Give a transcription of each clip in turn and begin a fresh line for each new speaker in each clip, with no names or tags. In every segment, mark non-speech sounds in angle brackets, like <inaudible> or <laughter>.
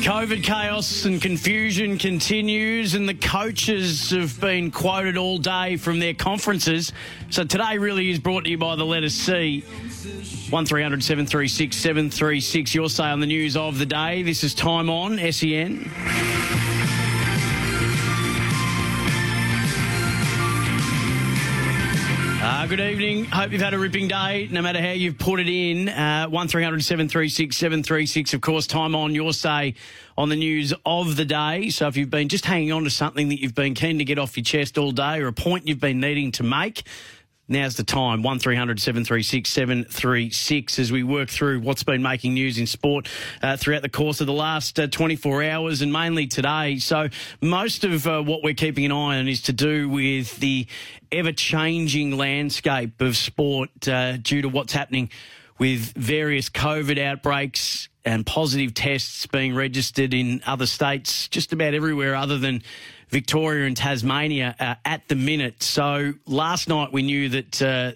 COVID chaos and confusion continues, and the coaches have been quoted all day from their conferences. So today really is brought to you by the letter C. 1300 736 736. Your say on the news of the day. This is Time On, SEN. Uh, good evening. Hope you've had a ripping day, no matter how you've put it in. Uh, 1300 736 736. Of course, time on your say on the news of the day. So if you've been just hanging on to something that you've been keen to get off your chest all day or a point you've been needing to make, Now's the time, 1300 736 736, as we work through what's been making news in sport uh, throughout the course of the last uh, 24 hours and mainly today. So, most of uh, what we're keeping an eye on is to do with the ever changing landscape of sport uh, due to what's happening with various COVID outbreaks and positive tests being registered in other states, just about everywhere other than Victoria and Tasmania uh, at the minute. So last night we knew that. Uh,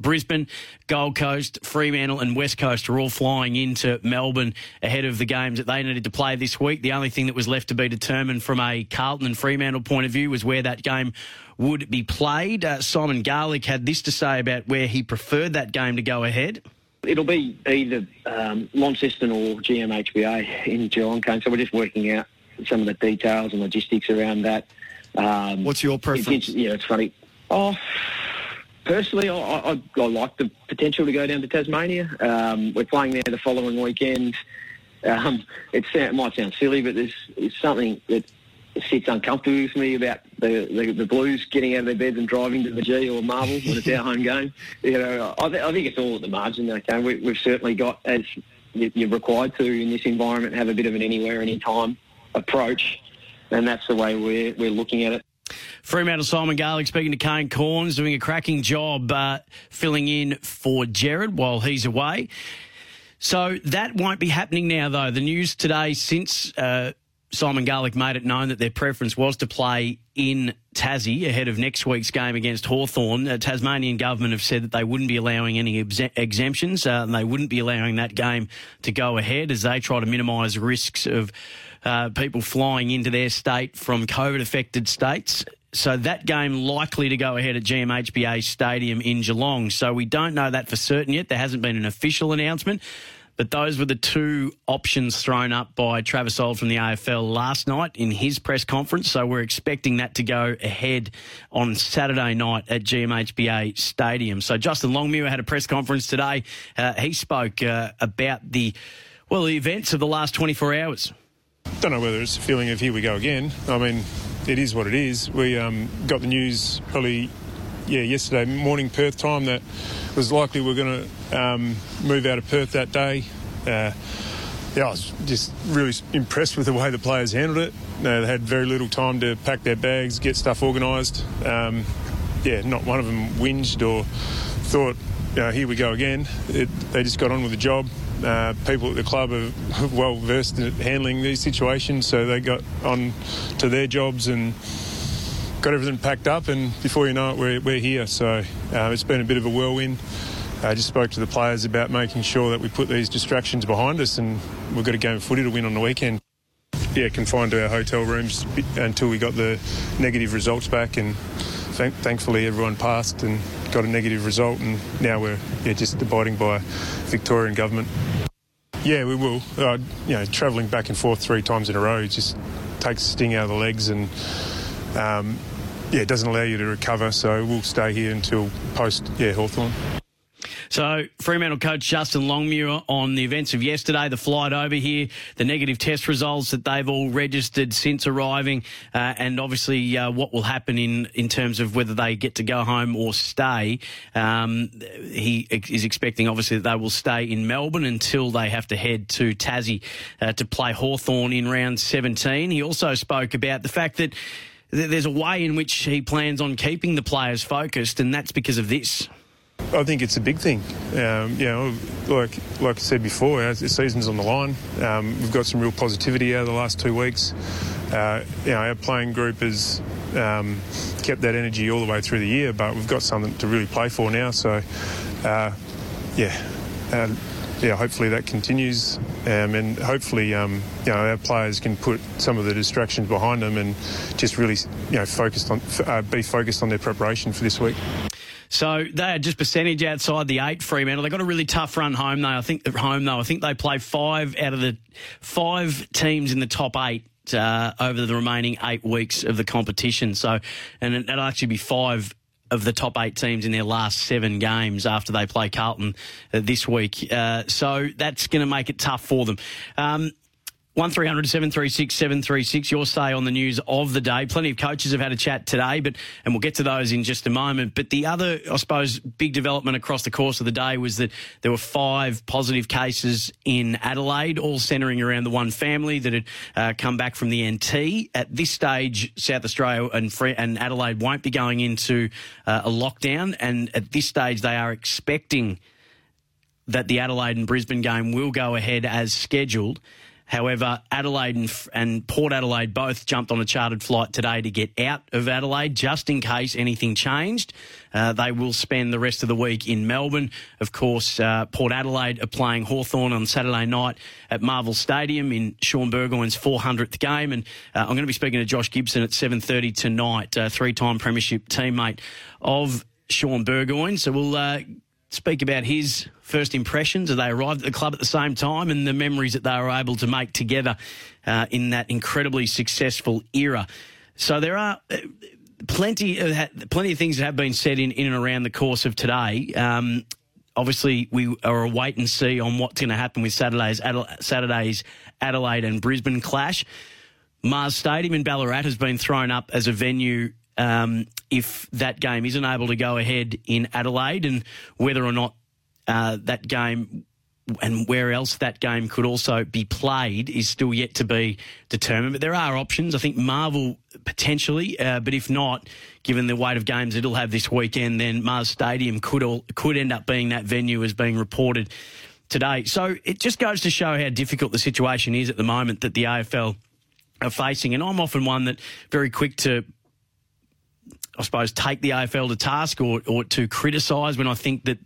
Brisbane, Gold Coast, Fremantle, and West Coast are all flying into Melbourne ahead of the games that they needed to play this week. The only thing that was left to be determined from a Carlton and Fremantle point of view was where that game would be played. Uh, Simon Garlick had this to say about where he preferred that game to go ahead.
It'll be either um, Launceston or GMHBA in Geelong, So we're just working out some of the details and logistics around that. Um,
What's your preference?
It's, yeah, it's funny. Oh, personally, I, I, I like the potential to go down to Tasmania. Um, we're playing there the following weekend. Um, it, sound, it might sound silly, but there's, there's something that sits uncomfortable with me about the, the, the Blues getting out of their beds and driving to the G or Marvel when it's our home game. You know, I, th- I think it's all at the margin. Okay, we, we've certainly got as you're required to in this environment have a bit of an anywhere, anytime approach, and that's the way we're we're looking at it.
Fremantle Simon Garlick speaking to Kane Cornes, doing a cracking job uh, filling in for Jared while he's away. So that won't be happening now, though. The news today, since uh, Simon Garlick made it known that their preference was to play in Tassie ahead of next week's game against Hawthorn, The Tasmanian government have said that they wouldn't be allowing any exe- exemptions uh, and they wouldn't be allowing that game to go ahead as they try to minimise risks of uh, people flying into their state from COVID affected states. So that game likely to go ahead at GMHBA Stadium in Geelong. So we don't know that for certain yet. There hasn't been an official announcement. But those were the two options thrown up by Travis Auld from the AFL last night in his press conference. So we're expecting that to go ahead on Saturday night at GMHBA Stadium. So Justin Longmuir had a press conference today. Uh, he spoke uh, about the well the events of the last 24 hours.
Don't know whether it's a feeling of here we go again. I mean, it is what it is. We um, got the news probably, yeah, yesterday morning Perth time that was likely we are going to um, move out of Perth that day. Uh, yeah, I was just really impressed with the way the players handled it. Uh, they had very little time to pack their bags, get stuff organised. Um, yeah, not one of them whinged or thought, you know, here we go again. It, they just got on with the job. Uh, people at the club are <laughs> well versed in handling these situations, so they got on to their jobs and got everything packed up. And before you know it, we're, we're here. So uh, it's been a bit of a whirlwind. I just spoke to the players about making sure that we put these distractions behind us, and we've got a game of footy to win on the weekend. Yeah, confined to our hotel rooms until we got the negative results back, and th- thankfully everyone passed and got a negative result, and now we're yeah, just abiding by Victorian government. Yeah, we will. Uh, you know, travelling back and forth three times in a row just takes sting out of the legs and. Um, yeah, it doesn't allow you to recover, so we'll stay here until post, yeah, Hawthorn.
So, Fremantle coach Justin Longmuir on the events of yesterday, the flight over here, the negative test results that they've all registered since arriving, uh, and obviously uh, what will happen in, in terms of whether they get to go home or stay. Um, he is expecting, obviously, that they will stay in Melbourne until they have to head to Tassie uh, to play Hawthorn in round 17. He also spoke about the fact that there's a way in which he plans on keeping the players focused, and that's because of this.
I think it's a big thing. Um, you know, like like I said before, our season's on the line. Um, we've got some real positivity out of the last two weeks. Uh, you know, our playing group has um, kept that energy all the way through the year, but we've got something to really play for now. So, uh, yeah, uh, yeah. Hopefully that continues, um, and hopefully, um, you know, our players can put some of the distractions behind them and just really, you know, focused on uh, be focused on their preparation for this week.
So they are just percentage outside the eight Fremantle. They got a really tough run home though. I think at home though. I think they play five out of the five teams in the top eight uh, over the remaining eight weeks of the competition. So, and it'll actually be five of the top eight teams in their last seven games after they play Carlton uh, this week. Uh, so that's going to make it tough for them. Um, one 736 736 your say on the news of the day. Plenty of coaches have had a chat today, but and we'll get to those in just a moment. But the other, I suppose, big development across the course of the day was that there were five positive cases in Adelaide, all centering around the one family that had uh, come back from the NT. At this stage, South Australia and, and Adelaide won't be going into uh, a lockdown, and at this stage, they are expecting that the Adelaide and Brisbane game will go ahead as scheduled. However, Adelaide and, and, Port Adelaide both jumped on a chartered flight today to get out of Adelaide just in case anything changed. Uh, they will spend the rest of the week in Melbourne. Of course, uh, Port Adelaide are playing Hawthorn on Saturday night at Marvel Stadium in Shaun Burgoyne's 400th game. And uh, I'm going to be speaking to Josh Gibson at 7.30 tonight, three-time premiership teammate of Shaun Burgoyne. So we'll uh, speak about his first impressions as they arrived at the club at the same time and the memories that they were able to make together uh, in that incredibly successful era. So there are uh, plenty of plenty of things that have been said in, in and around the course of today. Um, obviously, we are a wait and see on what's going to happen with Saturday's Saturday's Adelaide and Brisbane clash. Mars Stadium in Ballarat has been thrown up as a venue um, if that game isn't able to go ahead in Adelaide and whether or not uh, that game and where else that game could also be played is still yet to be determined. But there are options. I think Marvel potentially, uh, but if not, given the weight of games it'll have this weekend, then Mars Stadium could all, could end up being that venue as being reported today. So it just goes to show how difficult the situation is at the moment that the AFL are facing. And I'm often one that very quick to I suppose, take the AFL to task or, or to criticise when I think that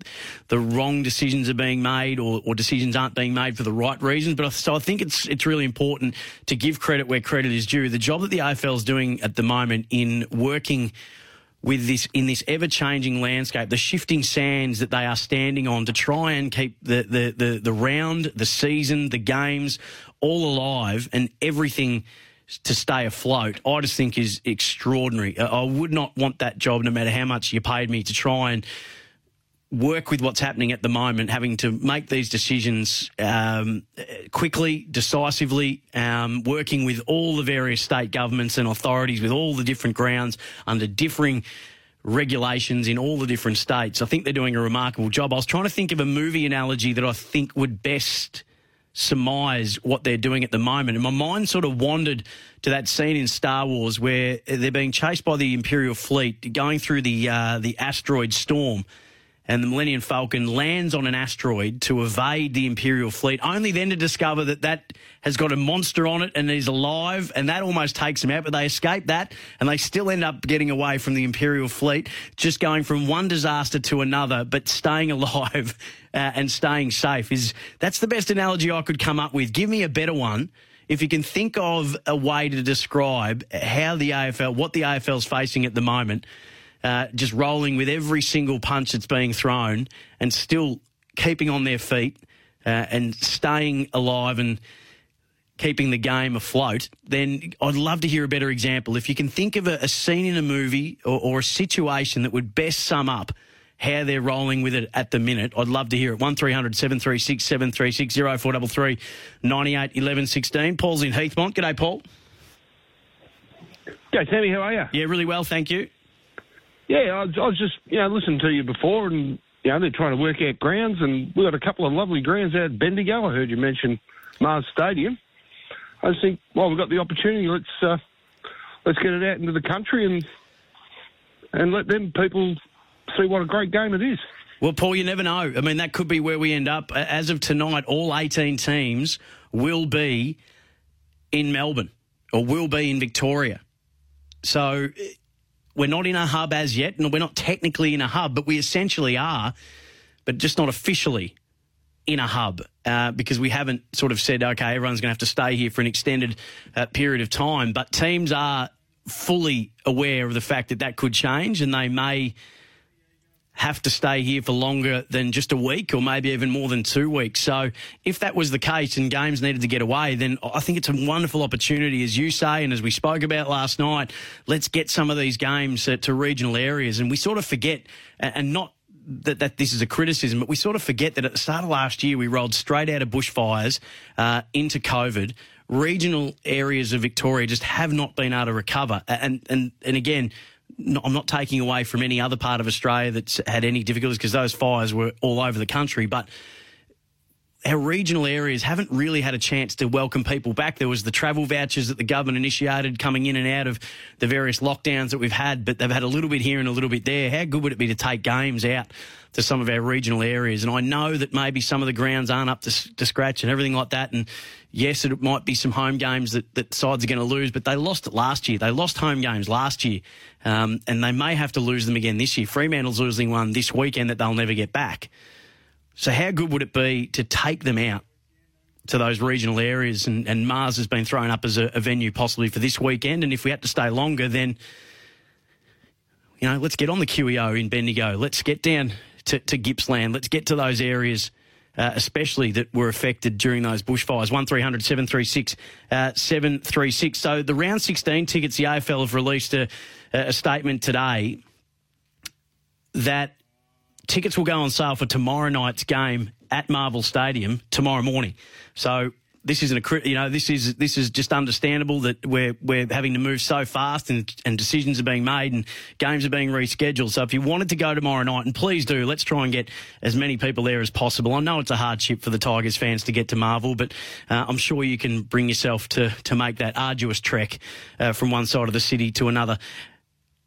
the wrong decisions are being made or, or decisions aren't being made for the right reasons. But I, so I think it's it's really important to give credit where credit is due. The job that the AFL is doing at the moment in working with this in this ever changing landscape, the shifting sands that they are standing on to try and keep the, the, the, the round, the season, the games all alive and everything to stay afloat, I just think is extraordinary. I would not want that job no matter how much you paid me to try and work with what's happening at the moment, having to make these decisions um, quickly, decisively, um, working with all the various state governments and authorities with all the different grounds under differing regulations in all the different states. I think they're doing a remarkable job. I was trying to think of a movie analogy that I think would best surmise what they're doing at the moment. And my mind sort of wandered to that scene in Star Wars where they're being chased by the Imperial fleet going through the uh, the asteroid storm and the Millennium Falcon lands on an asteroid to evade the Imperial fleet, only then to discover that that has got a monster on it and is alive, and that almost takes them out. But they escape that, and they still end up getting away from the Imperial fleet, just going from one disaster to another, but staying <laughs> alive uh, and staying safe. Is that's the best analogy I could come up with? Give me a better one. If you can think of a way to describe how the AFL, what the AFL is facing at the moment, uh, just rolling with every single punch that's being thrown and still keeping on their feet uh, and staying alive and keeping the game afloat, then I'd love to hear a better example. If you can think of a, a scene in a movie or, or, a situation that would best sum up how they're rolling with it at the minute, I'd love to hear it. 1300 736 736 0433 98 11 16. Paul's in Heathmont. G'day, Paul.
G'day, Sammy. How are you?
Yeah, really well, thank you.
Yeah, I was, I was just, you know, listening to you before and, you know, they're trying to work out grounds and we've got a couple of lovely grounds out at Bendigo. I heard you mention Mars Stadium. I just think, well, we've got the opportunity. Let's uh, let's get it out into the country and and let them people see what a great game it is.
Well, Paul, you never know. I mean, that could be where we end up. As of tonight, all 18 teams will be in Melbourne or will be in Victoria. So we're not in a hub as yet, and we're not technically in a hub, but we essentially are, but just not officially in a hub uh, because we haven't sort of said, okay, everyone's going to have to stay here for an extended uh, period of time. But teams are fully aware of the fact that that could change and they may have to stay here for longer than just a week or maybe even more than two weeks. So if that was the case and games needed to get away, then I think it's a wonderful opportunity, as you say, and as we spoke about last night, let's get some of these games to, to regional areas. And we sort of forget, and not that, that this is a criticism, but we sort of forget that at the start of last year, we rolled straight out of bushfires uh, into COVID. Regional areas of Victoria just have not been able to recover. And, and, and again, I'm not taking away from any other part of Australia that's had any difficulties because those fires were all over the country, but our regional areas haven't really had a chance to welcome people back. There was the travel vouchers that the government initiated coming in and out of the various lockdowns that we've had, but they've had a little bit here and a little bit there. How good would it be to take games out to some of our regional areas? And I know that maybe some of the grounds aren't up to, to scratch and everything like that. And yes, it might be some home games that, that sides are going to lose, but they lost it last year. They lost home games last year, um, and they may have to lose them again this year. Fremantle's losing one this weekend that they'll never get back. So, how good would it be to take them out to those regional areas? And, and Mars has been thrown up as a, a, venue possibly for this weekend. And if we had to stay longer, then, you know, let's get on the QEO in Bendigo. Let's get down to, to Gippsland. Let's get to those areas. Uh, especially that were affected during those bushfires. 1300 736 uh, 736. So the round 16 tickets, the AFL have released a, a statement today that tickets will go on sale for tomorrow night's game at Marvel Stadium tomorrow morning. So this isn't a you know this is this is just understandable that we're we're having to move so fast and and decisions are being made and games are being rescheduled. So if you wanted to go tomorrow night, and please do, let's try and get as many people there as possible. I know it's a hardship for the Tigers fans to get to Marvel, but uh, I'm sure you can bring yourself to to make that arduous trek uh, from one side of the city to another.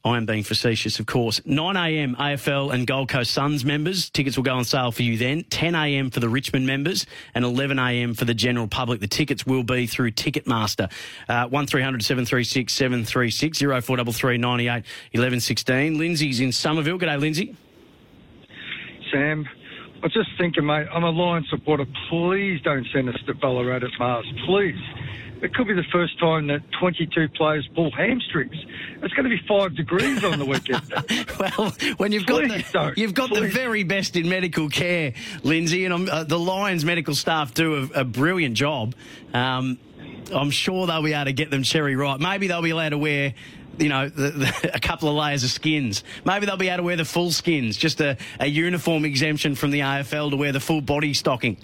I am being facetious, of course. 9am AFL and Gold Coast Suns members. Tickets will go on sale for you then. 10am for the Richmond members and 11am for the general public. The tickets will be through Ticketmaster. Uh, 1300 736 736 0433 98 11 16. Lindsay's in Somerville. G'day, Lindsay.
Sam, I was just thinking, mate, I'm a Lions supporter. Please don't send us to Ballarat at Mars. Please it could be the first time that 22 players pull hamstrings. It's going to be five degrees on the weekend. <laughs>
well, when you've got the, you've got the very best in medical care, Lindsay, and uh, the Lions medical staff do a, a brilliant job. Um, I'm sure they'll be able to get them cherry right. Maybe they'll be allowed to wear you know, the, the, <laughs> a couple of layers of skins. Maybe they'll be able to wear the full skins, just a, a uniform exemption from the AFL to wear the full body stocking.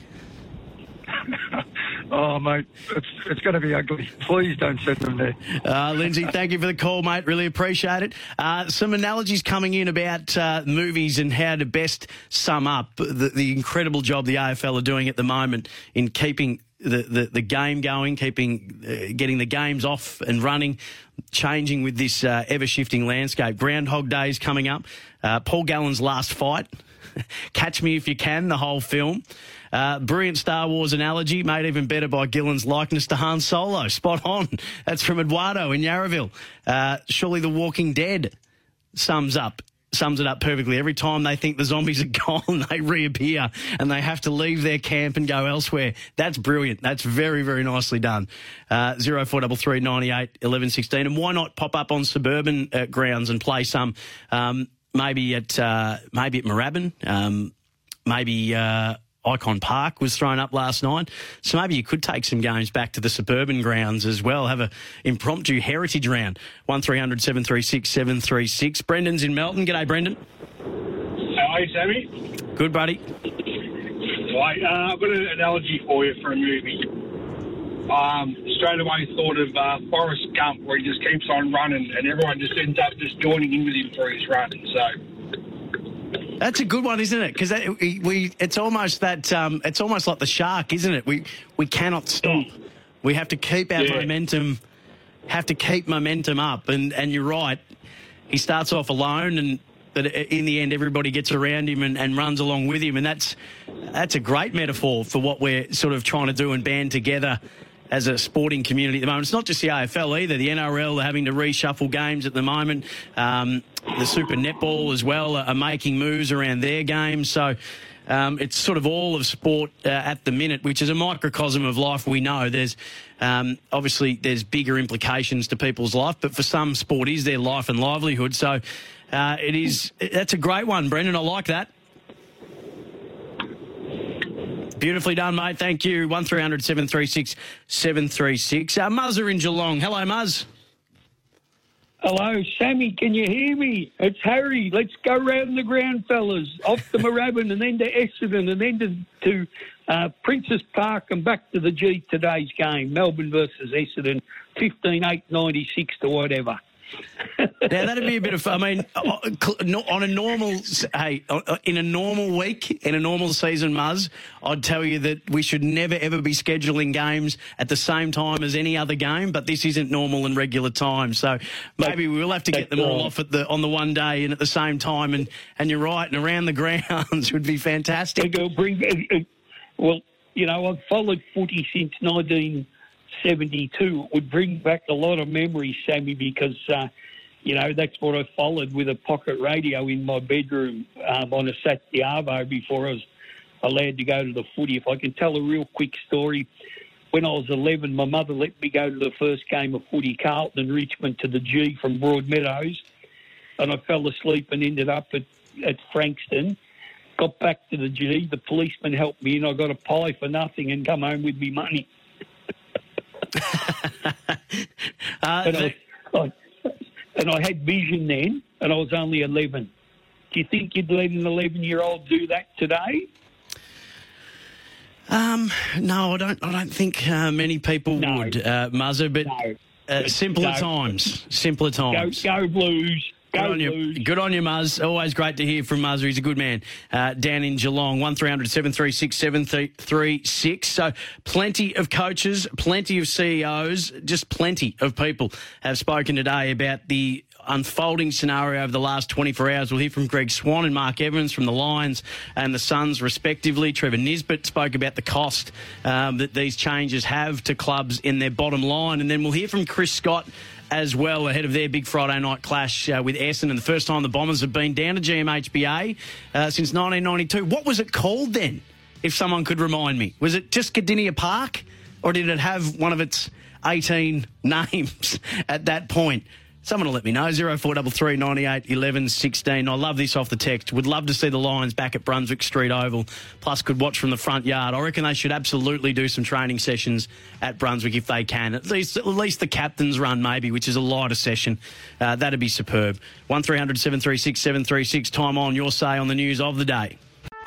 Oh, mate, it's, it's going to be ugly. Please don't send them there.
Uh, Lindsay, thank you for the call, mate. Really appreciate it. Uh, some analogies coming in about uh, movies and how to best sum up the, the incredible job the AFL are doing at the moment in keeping the, the, the game going, keeping uh, getting the games off and running, changing with this uh, ever shifting landscape. Groundhog Day is coming up. Uh, Paul Gallen's last fight. <laughs> Catch Me If You Can, the whole film. Uh, brilliant Star Wars analogy, made even better by Gillon's likeness to Han Solo. <laughs> Spot on. That's from Eduardo in Yarraville. Uh, surely The Walking Dead sums up sums it up perfectly. Every time they think the zombies are <laughs> gone, they reappear and they have to leave their camp and go elsewhere. That's brilliant. That's very, very nicely done. Uh, 0433 98 11 16. And why not pop up on suburban uh, grounds and play some, um, maybe at, uh, maybe at Moorabbin, um, maybe, uh, Ikon Park was thrown up last night. So maybe you could take some games back to the suburban grounds as well. Have a impromptu heritage round. 1300 736 736. Brendan's in Melton. G'day, Brendan.
How are you, Sammy?
Good, buddy.
Right, uh, I've got an analogy for you for a movie. Um, straight away thought of uh, Forrest Gump, where he just keeps on running, and everyone just ends up just joining in with him for his run. So
That's a good one, isn't it? Because we, we, it's almost that, um, it's almost like the shark, isn't it? We, we cannot stop. We have to keep our
Yeah.
momentum, have to keep momentum up. And, and you're right. He starts off alone and, but in the end, everybody gets around him and, and runs along with him. And that's, that's a great metaphor for what we're sort of trying to do and band together as a sporting community at the moment. It's not just the AFL either. The NRL are having to reshuffle games at the moment. Um, the Super Netball as well are, are making moves around their games. So um, it's sort of all of sport uh, at the minute, which is a microcosm of life. We know there's um, obviously there's bigger implications to people's life, but for some, sport is their life and livelihood. So uh, it is. That's a great one, Brendan. I like that. Beautifully done, mate. Thank you. 1300 736 736. Uh, Muzz are in Geelong. Hello, Muzz.
Hello, Sammy. Can you hear me? It's Harry. Let's go round the ground, fellas. Off to Moorabbin and then to Essendon and then to, to uh, Princes Park and back to the G today's game. Melbourne versus Essendon, 15 8 96 to whatever. <laughs>
Now that'd be a bit of fun. I mean, uh, no- on a normal, hey, uh, in a normal week, in a normal season, Muzz, I'd tell you that we should never ever be scheduling games at the same time as any other game. But this isn't normal and regular time, so maybe we'll have to get them all off at the on the one day and at the same time. And and you're right, and around the grounds <laughs> would be fantastic.
Bring, uh, uh, well, you know, I've followed footy since 1972. It would bring back a lot of memories, Sammy, because, uh, you know, that's what I followed with a pocket radio in my bedroom um, on a Saturday before I was allowed to go to the footy. If I can tell a real quick story, when I was 11, my mother let me go to the first game of footy, Carlton and Richmond, to the G from Broadmeadows, and I fell asleep and ended up at, at Frankston. Got back to the G, the policeman helped me, and I got a pie for nothing and come home with me money. <laughs>
Uh,
and, I, I, and I had vision then, and I was only 11. Do you think you'd let an 11 year old do that today?
Um, no, I don't. I don't think uh, many people would, uh, Muzzer. But uh, simpler
No.
times, simpler
Go,
times.
go Blues.
Good on you. Good on you, Muzz. Always great to hear from Muzz. He's a good man. Uh, down in Geelong, 1300 736 736. So plenty of coaches, plenty of CEOs, just plenty of people have spoken today about the unfolding scenario over the last 24 hours. We'll hear from Greg Swan and Mark Evans from the Lions and the Suns, respectively. Trevor Nisbett spoke about the cost um, that these changes have to clubs in their bottom line. And then we'll hear from Chris Scott as well ahead of their big Friday night clash uh, with Essendon. And the first time the Bombers have been down to GMHBA uh, since 1992. What was it called then, if someone could remind me? Was it just Kardinia Park, or did it have one of its 18 <laughs> names at that point? Someone will let me know. 0433 98 11 16. I love this off the text. Would love to see the Lions back at Brunswick Street Oval. Plus, could watch from the front yard. I reckon they should absolutely do some training sessions at Brunswick if they can. At least, at least the captain's run, maybe, which is a lighter session. Uh, that'd be superb. 1300 736 736. Time on. Your say on the news of the day.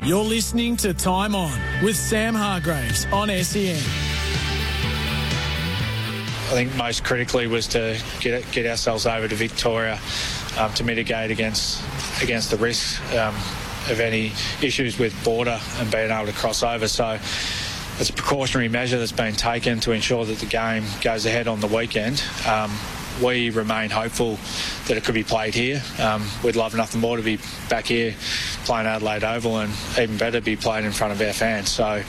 You're listening to Time On with Sam Hargraves on SEN.
I think most critically was to get get ourselves over to Victoria um, to mitigate against against the risk um, of any issues with border and being able to cross over. So it's a precautionary measure that's been taken to ensure that the game goes ahead on the weekend. Um, we remain hopeful that it could be played here. Um, we'd love nothing more to be back here playing Adelaide Oval and even better be playing in front of our fans. So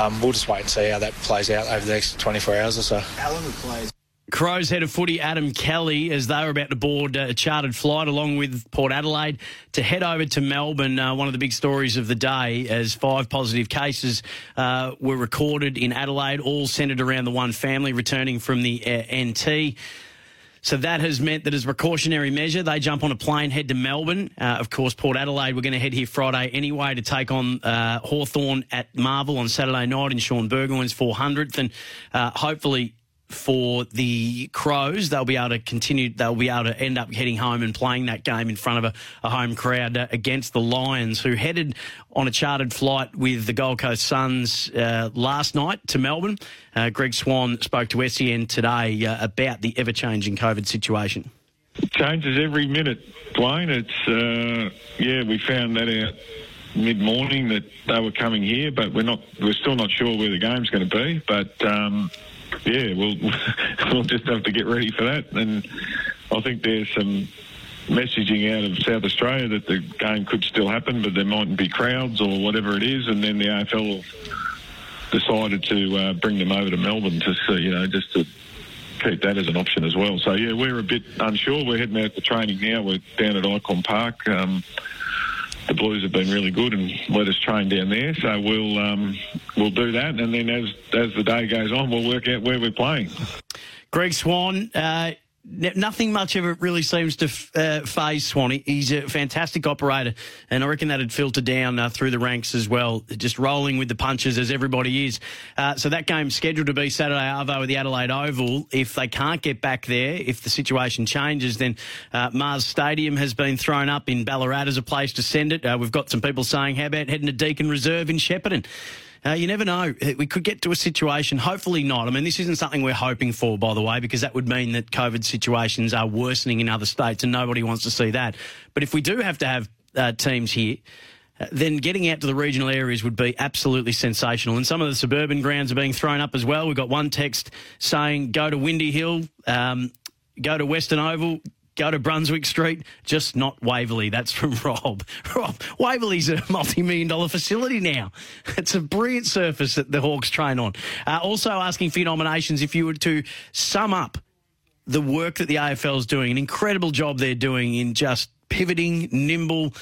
um, we'll just wait and see how that plays out over the next 24 hours or so.
How long would players
Crows head of footy Adam Kelly as they were about to board a chartered flight along with Port Adelaide to head over to Melbourne. Uh, one of the big stories of the day as five positive cases uh, were recorded in Adelaide, all centred around the one family returning from the uh, NT. So that has meant that as a precautionary measure, they jump on a plane, head to Melbourne. Uh, of course, Port Adelaide, we're going to head here Friday anyway to take on uh, Hawthorn at Marvel on Saturday night in Shaun Burgoyne's 400th. And uh, hopefully for the Crows. They'll be able to continue. They'll be able to end up heading home and playing that game in front of a, a home crowd uh, against the Lions, who headed on a chartered flight with the Gold Coast Suns uh, last night to Melbourne. Uh, Greg Swan spoke to SEN today uh, about the ever-changing COVID situation.
changes every minute, Dwayne. It's uh, yeah, we found that out mid morning that they were coming here, but we're not. We're still not sure where the game's going to be. But um, yeah, we'll <laughs> we'll just have to get ready for that. And I think there's some messaging out of South Australia that the game could still happen, but there mightn't be crowds or whatever it is. And then the AFL decided to uh, bring them over to Melbourne to see, you know, just to keep that as an option as well. So yeah, we're a bit unsure. We're heading out to training now. We're down at Ikon Park. Um, the Blues have been really good and let us train down there. So we'll um, we'll do that, and then as as the day goes on, we'll work out where we're playing.
Greg Swan, uh, nothing much of it really seems to uh, faze Swanee. He's a fantastic operator, and I reckon that'd filter down uh, through the ranks as well, just rolling with the punches as everybody is. Uh, so that game's scheduled to be Saturday Arvo with the Adelaide Oval. If they can't get back there, if the situation changes, then uh, Mars Stadium has been thrown up in Ballarat as a place to send it. Uh, we've got some people saying, how about heading to Deakin Reserve in Shepparton? Uh, you never know. We could get to a situation, hopefully not. I mean, this isn't something we're hoping for, by the way, because that would mean that COVID situations are worsening in other states and nobody wants to see that. But if we do have to have uh, teams here, uh, then getting out to the regional areas would be absolutely sensational. And some of the suburban grounds are being thrown up as well. We've got one text saying go to Windy Hill, um, go to Western Oval, go to Brunswick Street, just not Waverley. That's from <laughs> Rob. Rob, Waverley's a multi-million dollar facility now. It's a brilliant surface that the Hawks train on. Uh, also asking for your nominations if you were to sum up the work that the AFL is doing, an incredible job they're doing in just pivoting, nimble,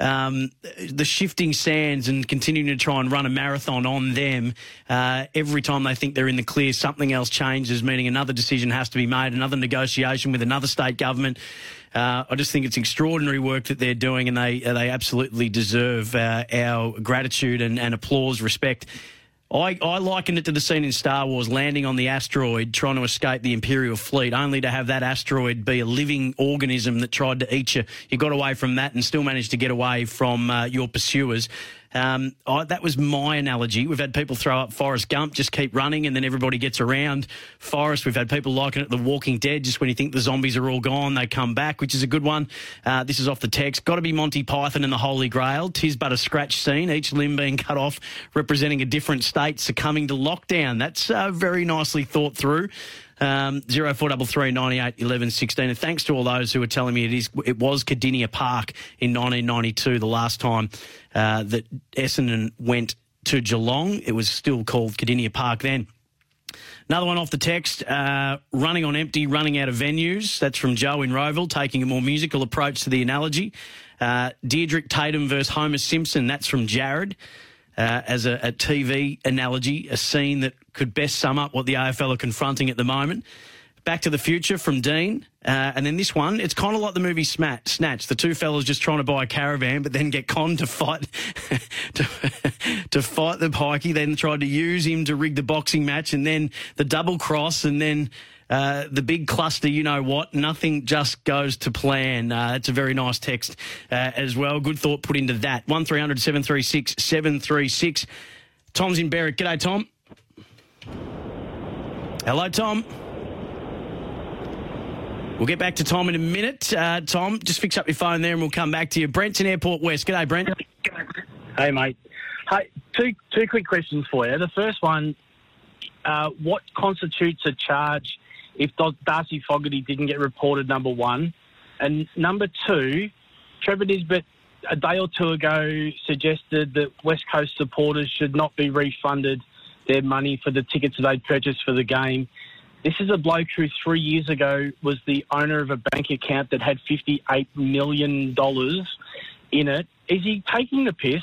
um, the shifting sands and continuing to try and run a marathon on them. Uh, every time they think they're in the clear, something else changes, meaning another decision has to be made, another negotiation with another state government. Uh, I just think it's extraordinary work that they're doing, and they they absolutely deserve uh, our gratitude and, and applause, respect. I, I it to the scene in Star Wars landing on the asteroid, trying to escape the Imperial fleet, only to have that asteroid be a living organism that tried to eat you. You got away from that and still managed to get away from uh, your pursuers. Um, I, that was my analogy. We've had people throw up Forrest Gump, just keep running, and then everybody gets around. Forrest, we've had people liken it The Walking Dead, just when you think the zombies are all gone, they come back, which is a good one. Uh, this is off the text. Got to be Monty Python and the Holy Grail. Tis but a scratch scene, each limb being cut off, representing a different state succumbing to lockdown. That's uh, very nicely thought through. Um, zero four double three ninety eight eleven sixteen. And thanks to all those who were telling me it is it was Kardinia Park in 1992, the last time uh, that Essendon went to Geelong. It was still called Kardinia Park then. Another one off the text, uh, running on empty, running out of venues. That's from Joe in Rowville, taking a more musical approach to the analogy. Uh, Drederick Tatum versus Homer Simpson. That's from Jared. Uh, as a, a, TV analogy, a scene that could best sum up what the AFL are confronting at the moment. Back to the Future from Dean. Uh, and then this one, it's kind of like the movie Smat, Snatch. The two fellas just trying to buy a caravan, but then get conned to fight <laughs> to, to fight the pikey. Then tried to use him to rig the boxing match, and then the double cross, and then uh, the big cluster, you know what? Nothing just goes to plan. Uh, it's a very nice text uh, as well. Good thought put into that. 1300 736 736. Tom's in Berwick. G'day, Tom. Hello, Tom. We'll get back to Tom in a minute. Uh, Tom, just fix up your phone there and we'll come back to you. Brent's in Airport West. G'day, Brent.
Hey, mate. Hey, two, two quick questions for you. The first one, uh, what constitutes a charge if Darcy Fogarty didn't get reported, number one. And number two, Trevor Nisbett a day or two ago suggested that West Coast supporters should not be refunded their money for the tickets that they'd purchased for the game. This is a bloke who three years ago was the owner of a bank account that had $58 million in it. Is he taking the piss?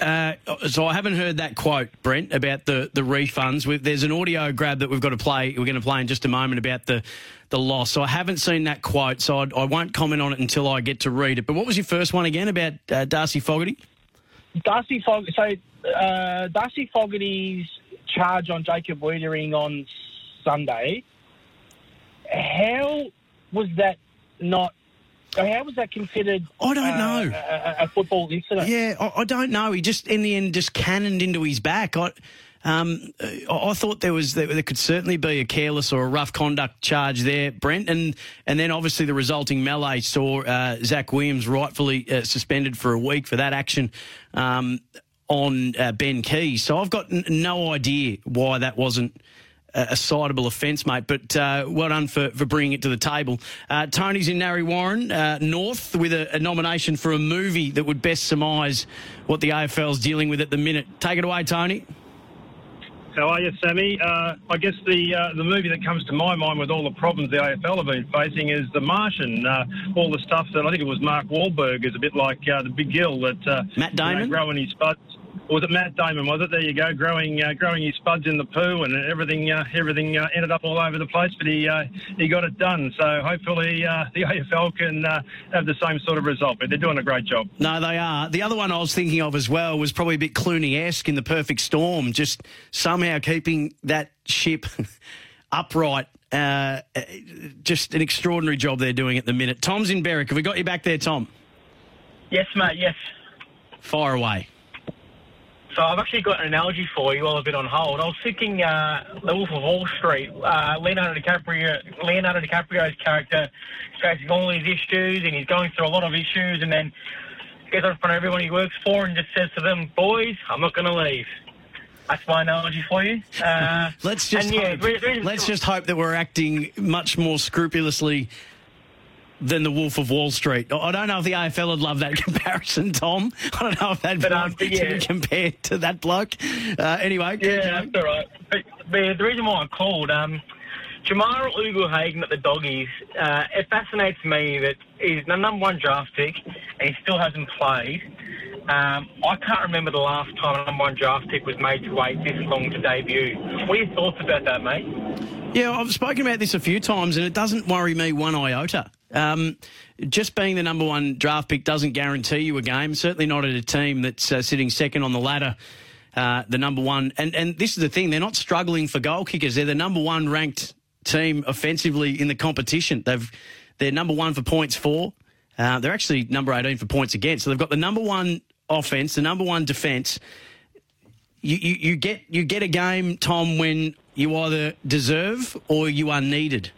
Uh, so I haven't heard that quote, Brent, about the, the refunds. we there's an audio grab that we've got to play. We're going to play in just a moment about the, the loss. So I haven't seen that quote, so I, I won't comment on it until I get to read it. But what was your first one again about uh, Darcy Fogarty?
Darcy Fog. So uh, Darcy Fogarty's charge on Jacob Weitering on Sunday. How was that not? How was that considered?
I don't
uh,
know.
A, a football incident.
Yeah, I, I don't know. He just in the end just cannoned into his back. I, um, I, thought there was there, could certainly be a careless or a rough conduct charge there, Brent, and and then obviously the resulting melee saw uh, Zach Williams rightfully uh, suspended for a week for that action. Um, on uh, Ben Keays. So I've got n- no idea why that wasn't a, a citable offence, mate. But uh, well done for, for bringing it to the table. Uh, Tony's in Narre Warren uh, North with a, a, nomination for a movie that would best surmise what the AFL's dealing with at the minute. Take it away, Tony.
How are you, Sammy? Uh, I guess the uh, the movie that comes to my mind with all the problems the AFL have been facing is The Martian. Uh, all the stuff that I think it was Mark Wahlberg is a bit like uh, the Big Gill that uh,
Matt Damon
you know, growing his spuds. Or was it Matt Damon? Was it? There you go, growing uh, growing his spuds in the poo, and everything uh, everything uh, ended up all over the place. But he uh, he got it done. So hopefully the AFL can have the same sort of result. But they're doing a great job.
No, they are. The other one I was thinking of as well was probably a bit Clooney-esque in The Perfect Storm. Just somehow keeping that ship <laughs> upright. Uh, just an extraordinary job they're doing at the minute. Tom's in Berwick. Have we got you back there, Tom?
Yes, mate. Yes.
Fire away.
So I've actually got an analogy for you while I've been on hold. I was thinking uh, The Wolf of Wall Street. Uh, Leonardo DiCaprio, Leonardo DiCaprio's character is facing all these issues, and he's going through a lot of issues, and then gets in front of everyone he works for and just says to them, "Boys, I'm not going to leave." That's my analogy for you. <laughs> Uh,
let's just
yeah,
hope, let's just hope that we're acting much more scrupulously than the Wolf of Wall Street. I don't know if the AFL would love that <laughs> comparison, Tom. I don't know if that'd
but, um,
be compared to that bloke. Uh, anyway,
yeah, that's all right. But, but the reason why I called. Um, Jamarra Ugle-Hagan at the Doggies, uh, it fascinates me that he's the number one draft pick and he still hasn't played. Um, I can't remember the last time a number one draft pick was made to wait this long to debut. What are your thoughts about that, mate?
Yeah, I've spoken about this a few times and it doesn't worry me one iota. Um, just being the number one draft pick doesn't guarantee you a game, certainly not at a team that's uh, sitting second on the ladder. Uh, the number one, and, and this is the thing, they're not struggling for goal kickers. They're the number one ranked team offensively in the competition. They've they're number one for points for. Uh, they're actually number eighteen for points against. So they've got the number one offense, the number one defense. You, you, you get you get a game, Tom, when you either deserve or you are needed.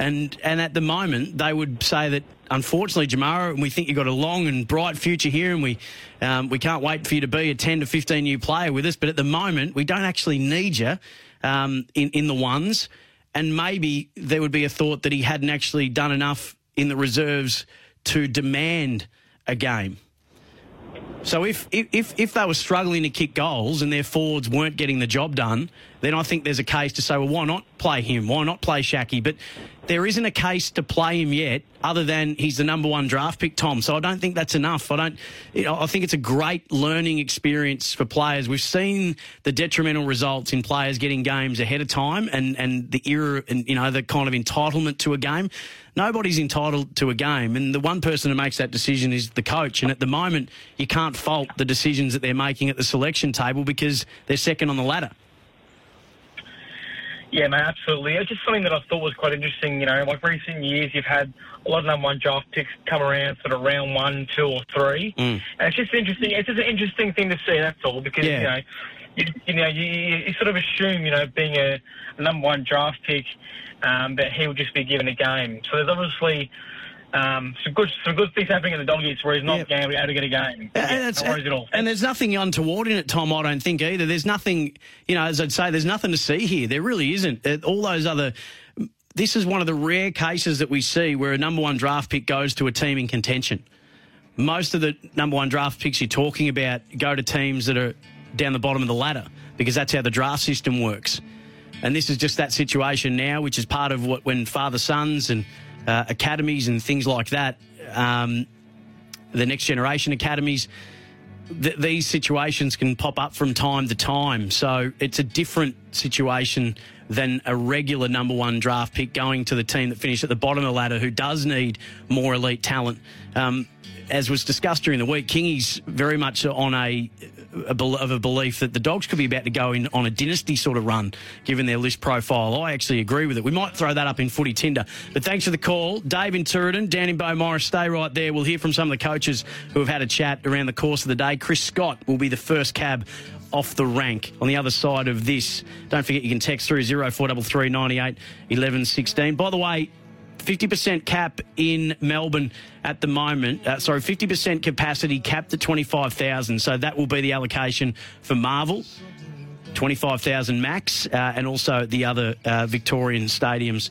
And and at the moment, they would say that unfortunately, Jamarra, we think you've got a long and bright future here, and we um, we can't wait for you to be a ten to fifteen year player with us. But at the moment, we don't actually need you um, in in the ones and maybe there would be a thought that he hadn't actually done enough in the reserves to demand a game. So if, if, if they were struggling to kick goals and their forwards weren't getting the job done, then I think there's a case to say, well, why not play him? Why not play Shaki? But there isn't a case to play him yet, other than he's the number one draft pick, Tom. So I don't think that's enough. I don't. You know, I think it's a great learning experience for players. We've seen the detrimental results in players getting games ahead of time, and and the era, and you know, the kind of entitlement to a game. Nobody's entitled to a game, and the one person who makes that decision is the coach. And at the moment, you can't fault the decisions that they're making at the selection table because they're second on the ladder.
Yeah, man, absolutely. It's just something that I thought was quite interesting. You know, like recent years, you've had a lot of number one draft picks come around sort of round one, two, or three,
mm.
and it's just interesting. It's just an interesting thing to see. That's all because
yeah.
you know, you, you know, you, you, sort of assume, you know, being a, a number one draft pick, um, that he will just be given a game. So there's obviously um, some good some good things happening in the doggies where he's not yep. able to get a game.
And,
yeah,
and, there's nothing untoward in it, Tom. I don't think either. There's nothing, you know, as I'd say, there's nothing to see here. There really isn't. Uh, all those other. This is one of the rare cases that we see where a number one draft pick goes to a team in contention. Most of the number one draft picks you're talking about go to teams that are down the bottom of the ladder because that's how the draft system works. and this is just that situation now, which is part of what when father sons and uh, academies and things like that, um, the next generation academies. Th- these situations can pop up from time to time. So it's a different situation than a regular number one draft pick going to the team that finished at the bottom of the ladder who does need more elite talent. Um, as was discussed during the week, Kingy's very much on a, a of a belief that the Dogs could be about to go in on a dynasty sort of run, given their list profile. I actually agree with it. We might throw that up in footy tinder. But thanks for the call. Dave in Turin, Dan in Beaumaris, stay right there. We'll hear from some of the coaches who have had a chat around the course of the day. Chris Scott will be the first cab off the rank on the other side of this. Don't forget you can text through 0433 98 11 16. By the way, 50% cap in Melbourne at the moment. Uh, sorry, 50% capacity capped at 25,000. So that will be the allocation for Marvel. 25,000 max, uh, and also the other uh, Victorian stadiums.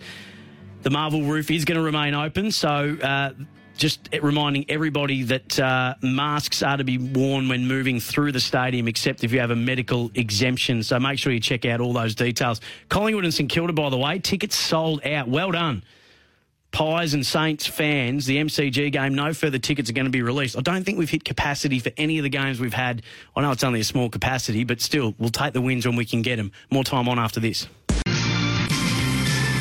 The Marvel roof is going to remain open, so uh, just reminding everybody that uh, masks are to be worn when moving through the stadium, except if you have a medical exemption. So make sure you check out all those details. Collingwood and St Kilda, by the way, tickets sold out. Well done. Pies and Saints fans, the MCG game, no further tickets are going to be released. I don't think we've hit capacity for any of the games we've had. I know it's only a small capacity, but still, we'll take the wins when we can get them. More time on after this.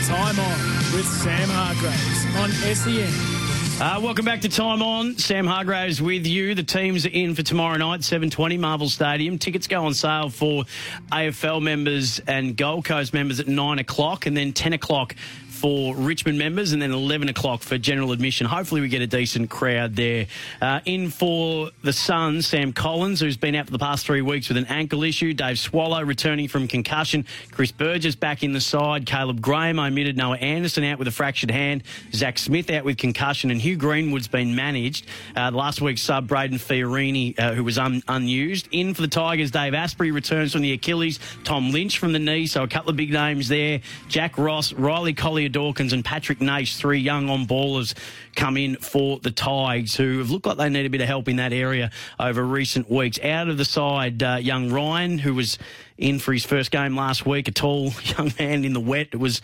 Time on with Sam Hargraves on SEN.
Uh, welcome back to Time On. Sam Hargraves with you. The teams are in for tomorrow night, 7.20 Marvel Stadium. Tickets go on sale for AFL members and Gold Coast members at 9 o'clock and then 10 o'clock for Richmond members and then 11 o'clock for general admission. Hopefully we get a decent crowd there. Uh, in for the Suns, Sam Collins, who's been out for the past three weeks with an ankle issue. Dave Swallow returning from concussion. Chris Burgess back in the side. Caleb Graham omitted. Noah Anderson out with a fractured hand. Zach Smith out with concussion. And Hugh Greenwood's been managed. Uh, last week's sub, Brayden Fiorini, uh, who was un- unused. In for the Tigers, Dave Astbury returns from the Achilles. Tom Lynch from the knee. So a couple of big names there. Jack Ross, Riley Collier Dawkins, and Patrick Naish, three young on ballers, come in for the Tigers, who have looked like they need a bit of help in that area over recent weeks. Out of the side, uh, young Ryan, who was in for his first game last week, a tall <laughs> young man in the wet. It was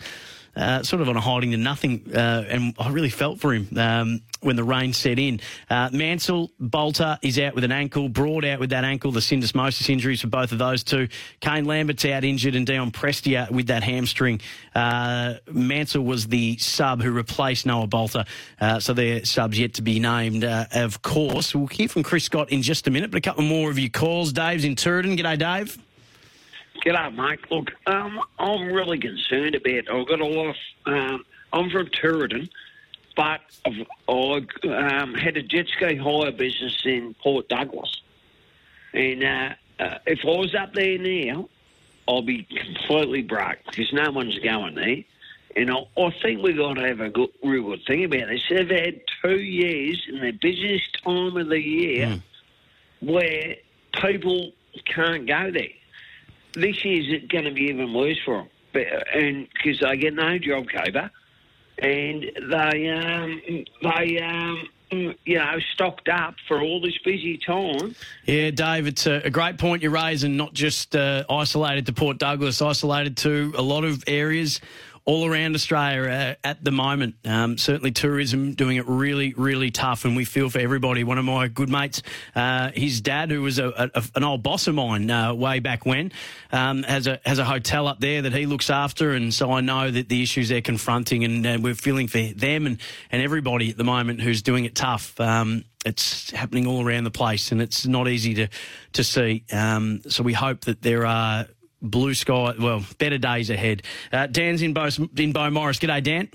uh, sort of on a hiding to nothing, uh, and I really felt for him um, when the rain set in. Uh, Mansell Balta is out with an ankle, Broad out with that ankle, the syndesmosis injuries for both of those two. Kane Lambert's out injured, and Dion Prestia with that hamstring. Uh, Mansell was the sub who replaced Noah Balta, uh, so their subs yet to be named. Uh, of course, we'll hear from Chris Scott in just a minute, but a couple more of your calls. Dave's in Turin. G'day, Dave.
G'day, mate. Look, um, I'm really concerned about. I've got a lot of. Um, I'm from Turin, but I've, I um, had a jet ski hire business in Port Douglas, and uh, uh, if I was up there now, I'll be completely broke because no one's going there. And I, I think we've got to have a good, real good thing about this. They've had two years in the busiest time of the year where people can't go there. This year's going to be even worse for them, but, and because they get no job cover, and they um, they um, you know stocked up for all this busy time.
Yeah, Dave, it's a, great point you raise, and not just uh, isolated to Port Douglas, isolated to a lot of areas all around Australia uh, at the moment. Um, certainly, tourism doing it really, really tough, and we feel for everybody. One of my good mates, uh, his dad, who was a, a, an old boss of mine uh, way back when, um, has a has a hotel up there that he looks after, and so I know that the issues they're confronting, and uh, we're feeling for them and and everybody at the moment who's doing it tough. Um, it's happening all around the place, and it's not easy to to see. Um, so we hope that there are blue sky, well, better days ahead. Uh, Dan's in Bo in Beaumaris. G'day, Dan.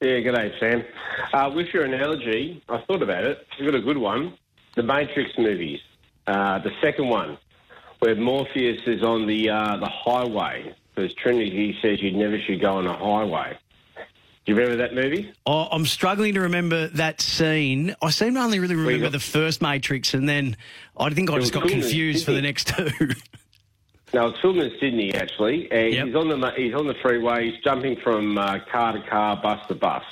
Yeah, g'day, Sam. Uh, with your analogy, I thought about it. You've got a good one. The Matrix movies. Uh, the second one, where Morpheus is on the uh, the highway, because Trinity says you never should go on a highway. Do you remember that movie?
Oh, I'm struggling to remember that scene. I seem to only really remember
got-
the first Matrix, and then I think I just got confused for the next <laughs> two.
No, it's filmed in Sydney actually. And He's on the he's on the freeway. He's jumping from uh, car to car, bus to bus,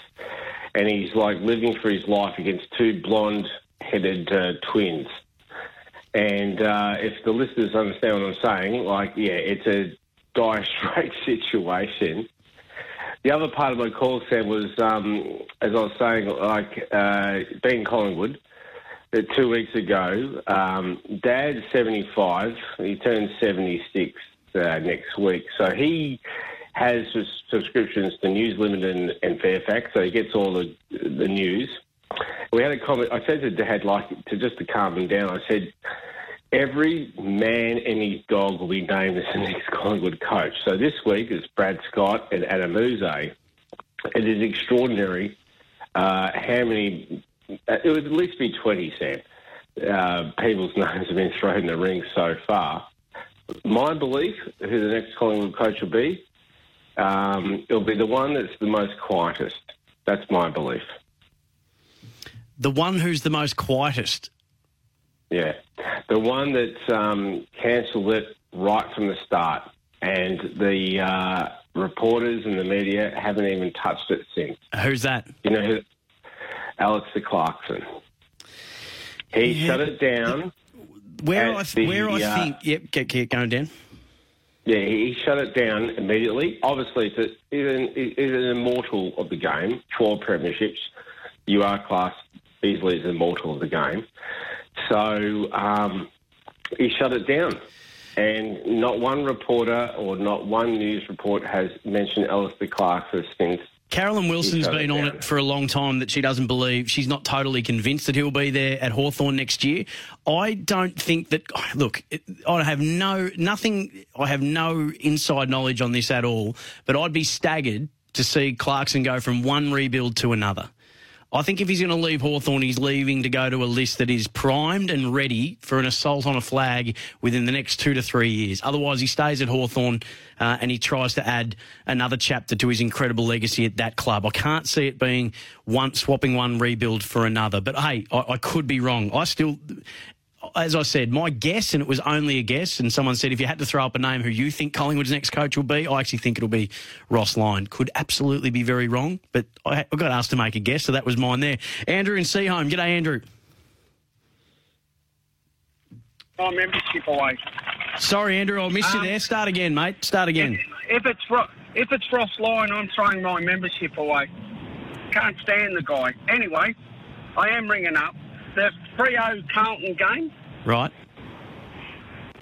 and he's like living for his life against two blonde-headed uh, twins. And uh, if the listeners understand what I'm saying, like yeah, it's a dire <laughs> straits situation. The other part of my call, Sam, was um, as I was saying, like uh, being Collingwood uh, two weeks ago. Um, Dad's seventy-five; he turns seventy-six uh, next week, so he has subscriptions to News Limited and, and Fairfax, so he gets all the the news. We had a comment. I said to Dad, like to just to calm him down. I said, every man and his dog will be named as the <laughs> next Collingwood coach. So this week is Brad Scott and Adem Yze. It is extraordinary uh, how many. It would at least be twenty, Sam. Uh, people's <laughs> names have been thrown in the ring so far. My belief, who the next Collingwood coach will be, um, it'll be the one that's the most quietest. That's my belief.
The one who's the most quietest.
Yeah, the one that um, cancelled it right from the start, and the uh, reporters and the media haven't even touched it since.
Who's that?
You know, who? Alastair Clarkson. He
Yeah.
shut it down.
Where I,
the,
where I
uh,
think. Yep, get, get going, Dan.
Yeah, he shut it down immediately. Obviously, it's a, an, immortal of the game. 12 premierships. You are classed easily as an immortal of the game. So um, he shut it down. And not one reporter or not one news report has mentioned Alastair Clarkson since.
Caroline Wilson's been on it for a long time that she doesn't believe, she's not totally convinced that he'll be there at Hawthorn next year. I don't think that, <sighs> look, I have no, nothing, I have no inside knowledge on this at all, but I'd be staggered to see Clarkson go from one rebuild to another. I think if he's going to leave Hawthorn, he's leaving to go to a list that is primed and ready for an assault on a flag within the next two to three years. Otherwise, he stays at Hawthorn uh, and he tries to add another chapter to his incredible legacy at that club. I can't see it being one swapping one rebuild for another. But hey, I, I could be wrong. I still. As I said, my guess, and it was only a guess, and someone said if you had to throw up a name who you think Collingwood's next coach will be, I actually think it'll be Ross Lyon. Could absolutely be very wrong, but I, I got asked to make a guess, so that was mine there. Andrew in Seaholme. G'day, Andrew.
Oh, membership away.
Sorry, Andrew, I missed you
Um,
there. Start again, mate. Start again.
If it's if it's Ross Lyon, I'm throwing my membership away. Can't stand the guy. Anyway, I am ringing up the Freo Carlton game.
Right.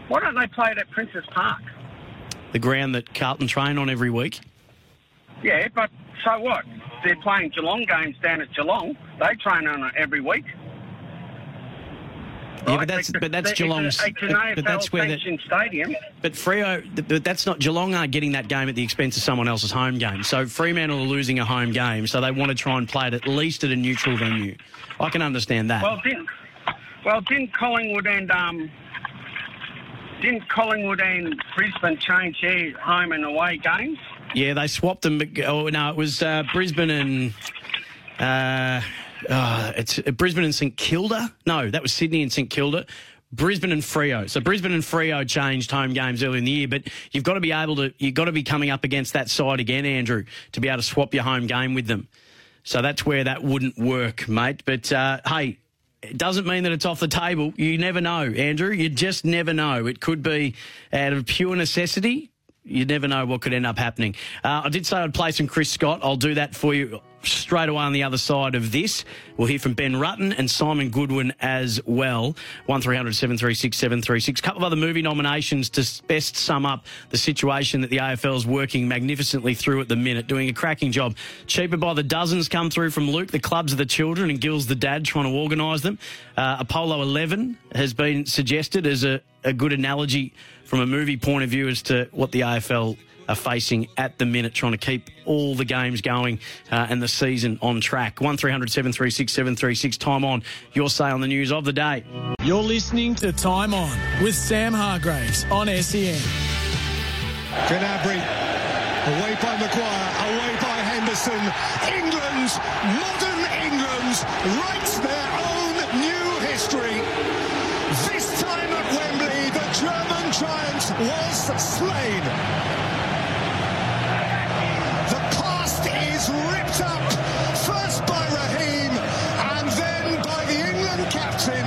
Why don't they play it at Princes Park?
The ground that Carlton train on every week.
Yeah, but so what? They're playing Geelong games down at Geelong. They train on it every week.
Yeah, but that's but that's Geelong's.
It's an
But, that's where the,
stadium.
But Freo, but that's not Geelong aren't getting that game at the expense of someone else's home game. So Fremantle are losing a home game, so they want to try and play it at least at a neutral venue. I can understand that.
Well, didn't well didn't Collingwood and um didn't Collingwood and Brisbane change their home and away games?
Yeah, they swapped them. Oh no, it was uh, Brisbane and uh, uh, it's uh, Brisbane and St Kilda. No, that was Sydney and St Kilda. Brisbane and Freo. So Brisbane and Freo changed home games early in the year, but you've got to be able to. You've got to be coming up against that side again, Andrew, to be able to swap your home game with them. So that's where that wouldn't work, mate. But uh, hey. It doesn't mean that it's off the table. You never know, Andrew. You just never know. It could be out of pure necessity. You never know what could end up happening. Uh, I did say I'd play some Chris Scott. I'll do that for you straight away on the other side of this. We'll hear from Ben Rutten and Simon Goodwin as well. 1300 736 736. A couple of other movie nominations to best sum up the situation that the AFL is working magnificently through at the minute, doing a cracking job. Cheaper by the dozens come through from Luke. The clubs are the children and Gil's the dad trying to organise them. Uh, Apollo 11 has been suggested as a, a good analogy from a movie point of view as to what the AFL are facing at the minute, trying to keep all the games going uh, and the season on track. 1300 736 736. Time on. Your say on the news of the day.
You're listening to Time On with Sam Hargraves on E SEN.
Canabry, away by Maguire, away by Henderson. England, modern England, writes their own new history. This time at Wembley, the German giant was slain. Is ripped up, first by Raheem, and then by the England captain,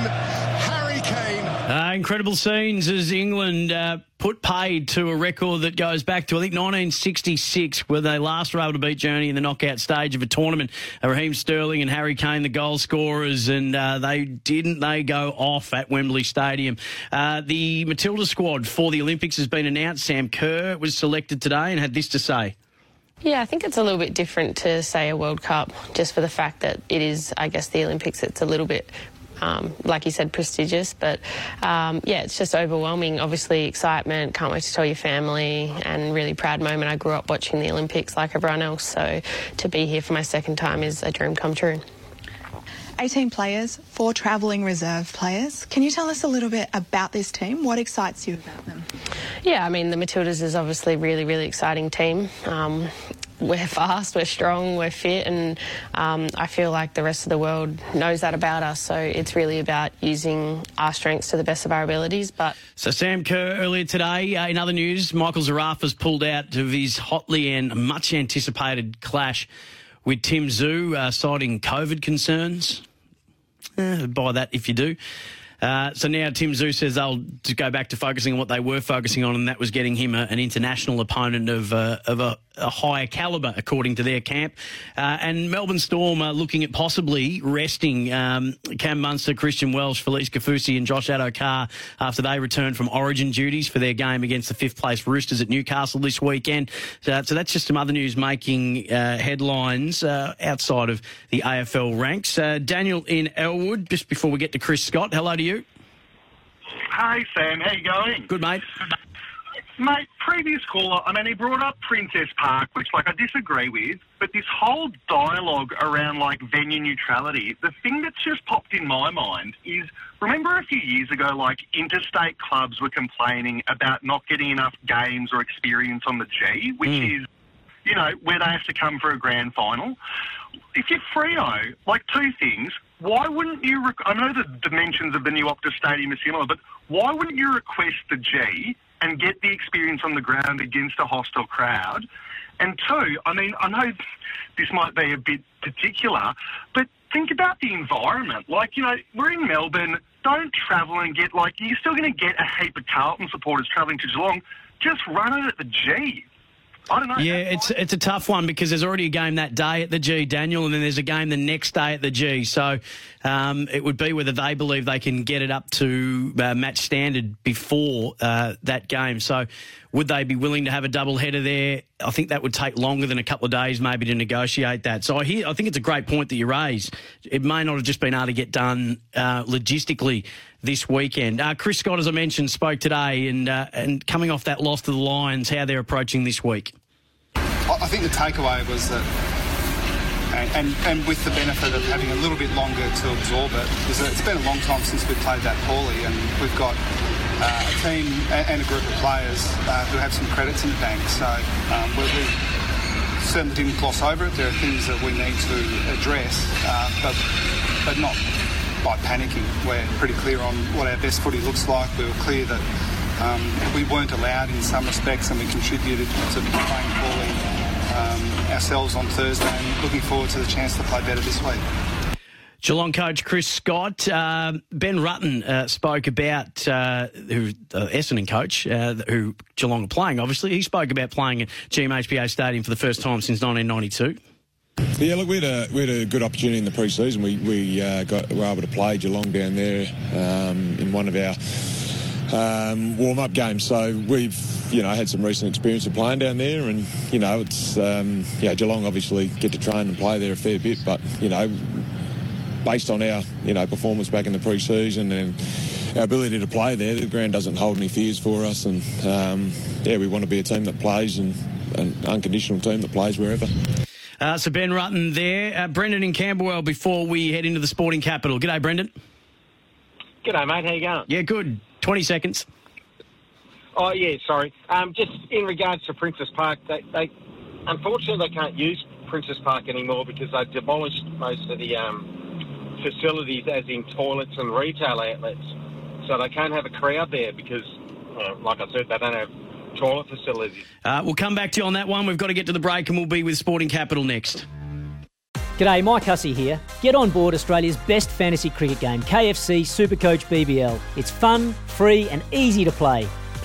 Harry Kane.
Uh, incredible scenes as England uh, put paid to a record that goes back to, I think, 1966, where they last were able to beat Germany in the knockout stage of a tournament. Uh, Raheem Sterling and Harry Kane, the goal scorers, and uh, they didn't they go off at Wembley Stadium. Uh, the Matilda squad for the Olympics has been announced. Sam Kerr was selected today and had this to say.
Yeah, I think it's a little bit different to, say, a World Cup, just for the fact that it is, I guess, the Olympics. It's a little bit um, like you said, prestigious. But um, yeah, it's just overwhelming. Obviously, excitement. Can't wait to tell your family, and really proud moment. I grew up watching the Olympics like everyone else, so to be here for my second time is a dream come true.
18 players, four travelling reserve players. Can you tell us a little bit about this team? What excites you about them?
Yeah, I mean, the Matildas is obviously a really, really exciting team. Um, we're fast, we're strong, we're fit, and um, I feel like the rest of the world knows that about us. So it's really about using our strengths to the best of our abilities. But
so Sam Kerr earlier today, uh, in other news, Michael Zerafa's pulled out of his hotly and much anticipated clash with Tim Tszyu, uh, citing COVID concerns. Eh, buy that if you do. Uh, so now Tim Tszyu says they'll go back to focusing on what they were focusing on, and that was getting him a, an international opponent of, uh, of a, a, higher calibre, according to their camp. Uh, and Melbourne Storm are looking at possibly resting um, Cam Munster, Christian Welch, Felise Kaufusi, and Josh Addo-Carr after they return from Origin duties for their game against the fifth place Roosters at Newcastle this weekend. So, so that's just some other news making uh, headlines uh, outside of the AFL ranks. Daniel in Elwood, just before we get to Chris Scott, hello to you.
Hey, Sam. How you going?
Good, mate.
Mate, previous caller, I mean, he brought up Princes Park, which, like, I disagree with, but this whole dialogue around, like, venue neutrality, the thing that's just popped in my mind is remember a few years ago, like, interstate clubs were complaining about not getting enough games or experience on the G, which
Mm.
is, you know, where they have to come for a grand final. If you're Freo, like, two things. Why wouldn't you? I know the dimensions of the new Optus Stadium are similar, but why wouldn't you request the G and get the experience on the ground against a hostile crowd? And two, I mean, I know this might be a bit particular, but think about the environment. Like, you know, we're in Melbourne. Don't travel and get like you're still going to get a heap of Carlton supporters travelling to Geelong. Just run it at the G. I don't know.
Yeah, it's it's a tough one because there's already a game that day at the G, Daniel, and then there's a game the next day at the G. So um, it would be whether they believe they can get it up to uh, match standard before uh, that game. So would they be willing to have a double header there? I think that would take longer than a couple of days maybe to negotiate that. So I hear, I think it's a great point that you raise. It may not have just been able to get done uh, logistically this weekend. Uh, Chris Scott, as I mentioned, spoke today and uh, and coming off that loss to the Lions, how they're approaching this week.
I think the takeaway was that, and, and, and with the benefit of having a little bit longer to absorb it, is that it's been a long time since we've played that poorly, and we've got uh, a team and, a group of players uh, who have some credits in the bank. So um, we, we certainly didn't gloss over it. There are things that we need to address, uh, but but not by panicking. We're pretty clear on what our best footy looks like. We were clear that um, we weren't allowed in some respects, and we contributed to playing poorly um, ourselves on Thursday. And looking forward to the chance to play better this week.
Geelong coach Chris Scott, uh, Ben Rutten uh, spoke about uh, who uh, Essendon coach uh, who Geelong are playing. Obviously, he spoke about playing at GMHBA Stadium for the first time since 1992.
Yeah, look, we had a we had a good opportunity in the pre-season. We we uh, got were able to play Geelong down there um, in one of our um, warm-up games. So we've you know I had some recent experience of playing down there, and you know it's um, yeah Geelong obviously get to train and play there a fair bit, but you know based on our you know performance back in the pre-season and our ability to play there, the ground doesn't hold any fears for us, and um, yeah we want to be a team that plays and an unconditional team that plays wherever.
Uh, so Ben Rutten there, uh, Brendan in Camberwell. Before we head into the sporting capital, g'day Brendan.
G'day, mate. How you going?
Yeah, good. 20 seconds.
Oh, yeah, sorry. Um, just in regards to Princes Park, they, they unfortunately they can't use Princes Park anymore because they've demolished most of the um, facilities, as in toilets and retail outlets. So they can't have a crowd there because, uh, like I said, they don't have toilet facilities.
Uh, we'll come back to you on that one. We've got to get to the break, and we'll be with Sporting Capital next.
G'day, Mike Hussey here. Get on board Australia's best fantasy cricket game, KFC Supercoach BBL. It's fun, free, and easy to play.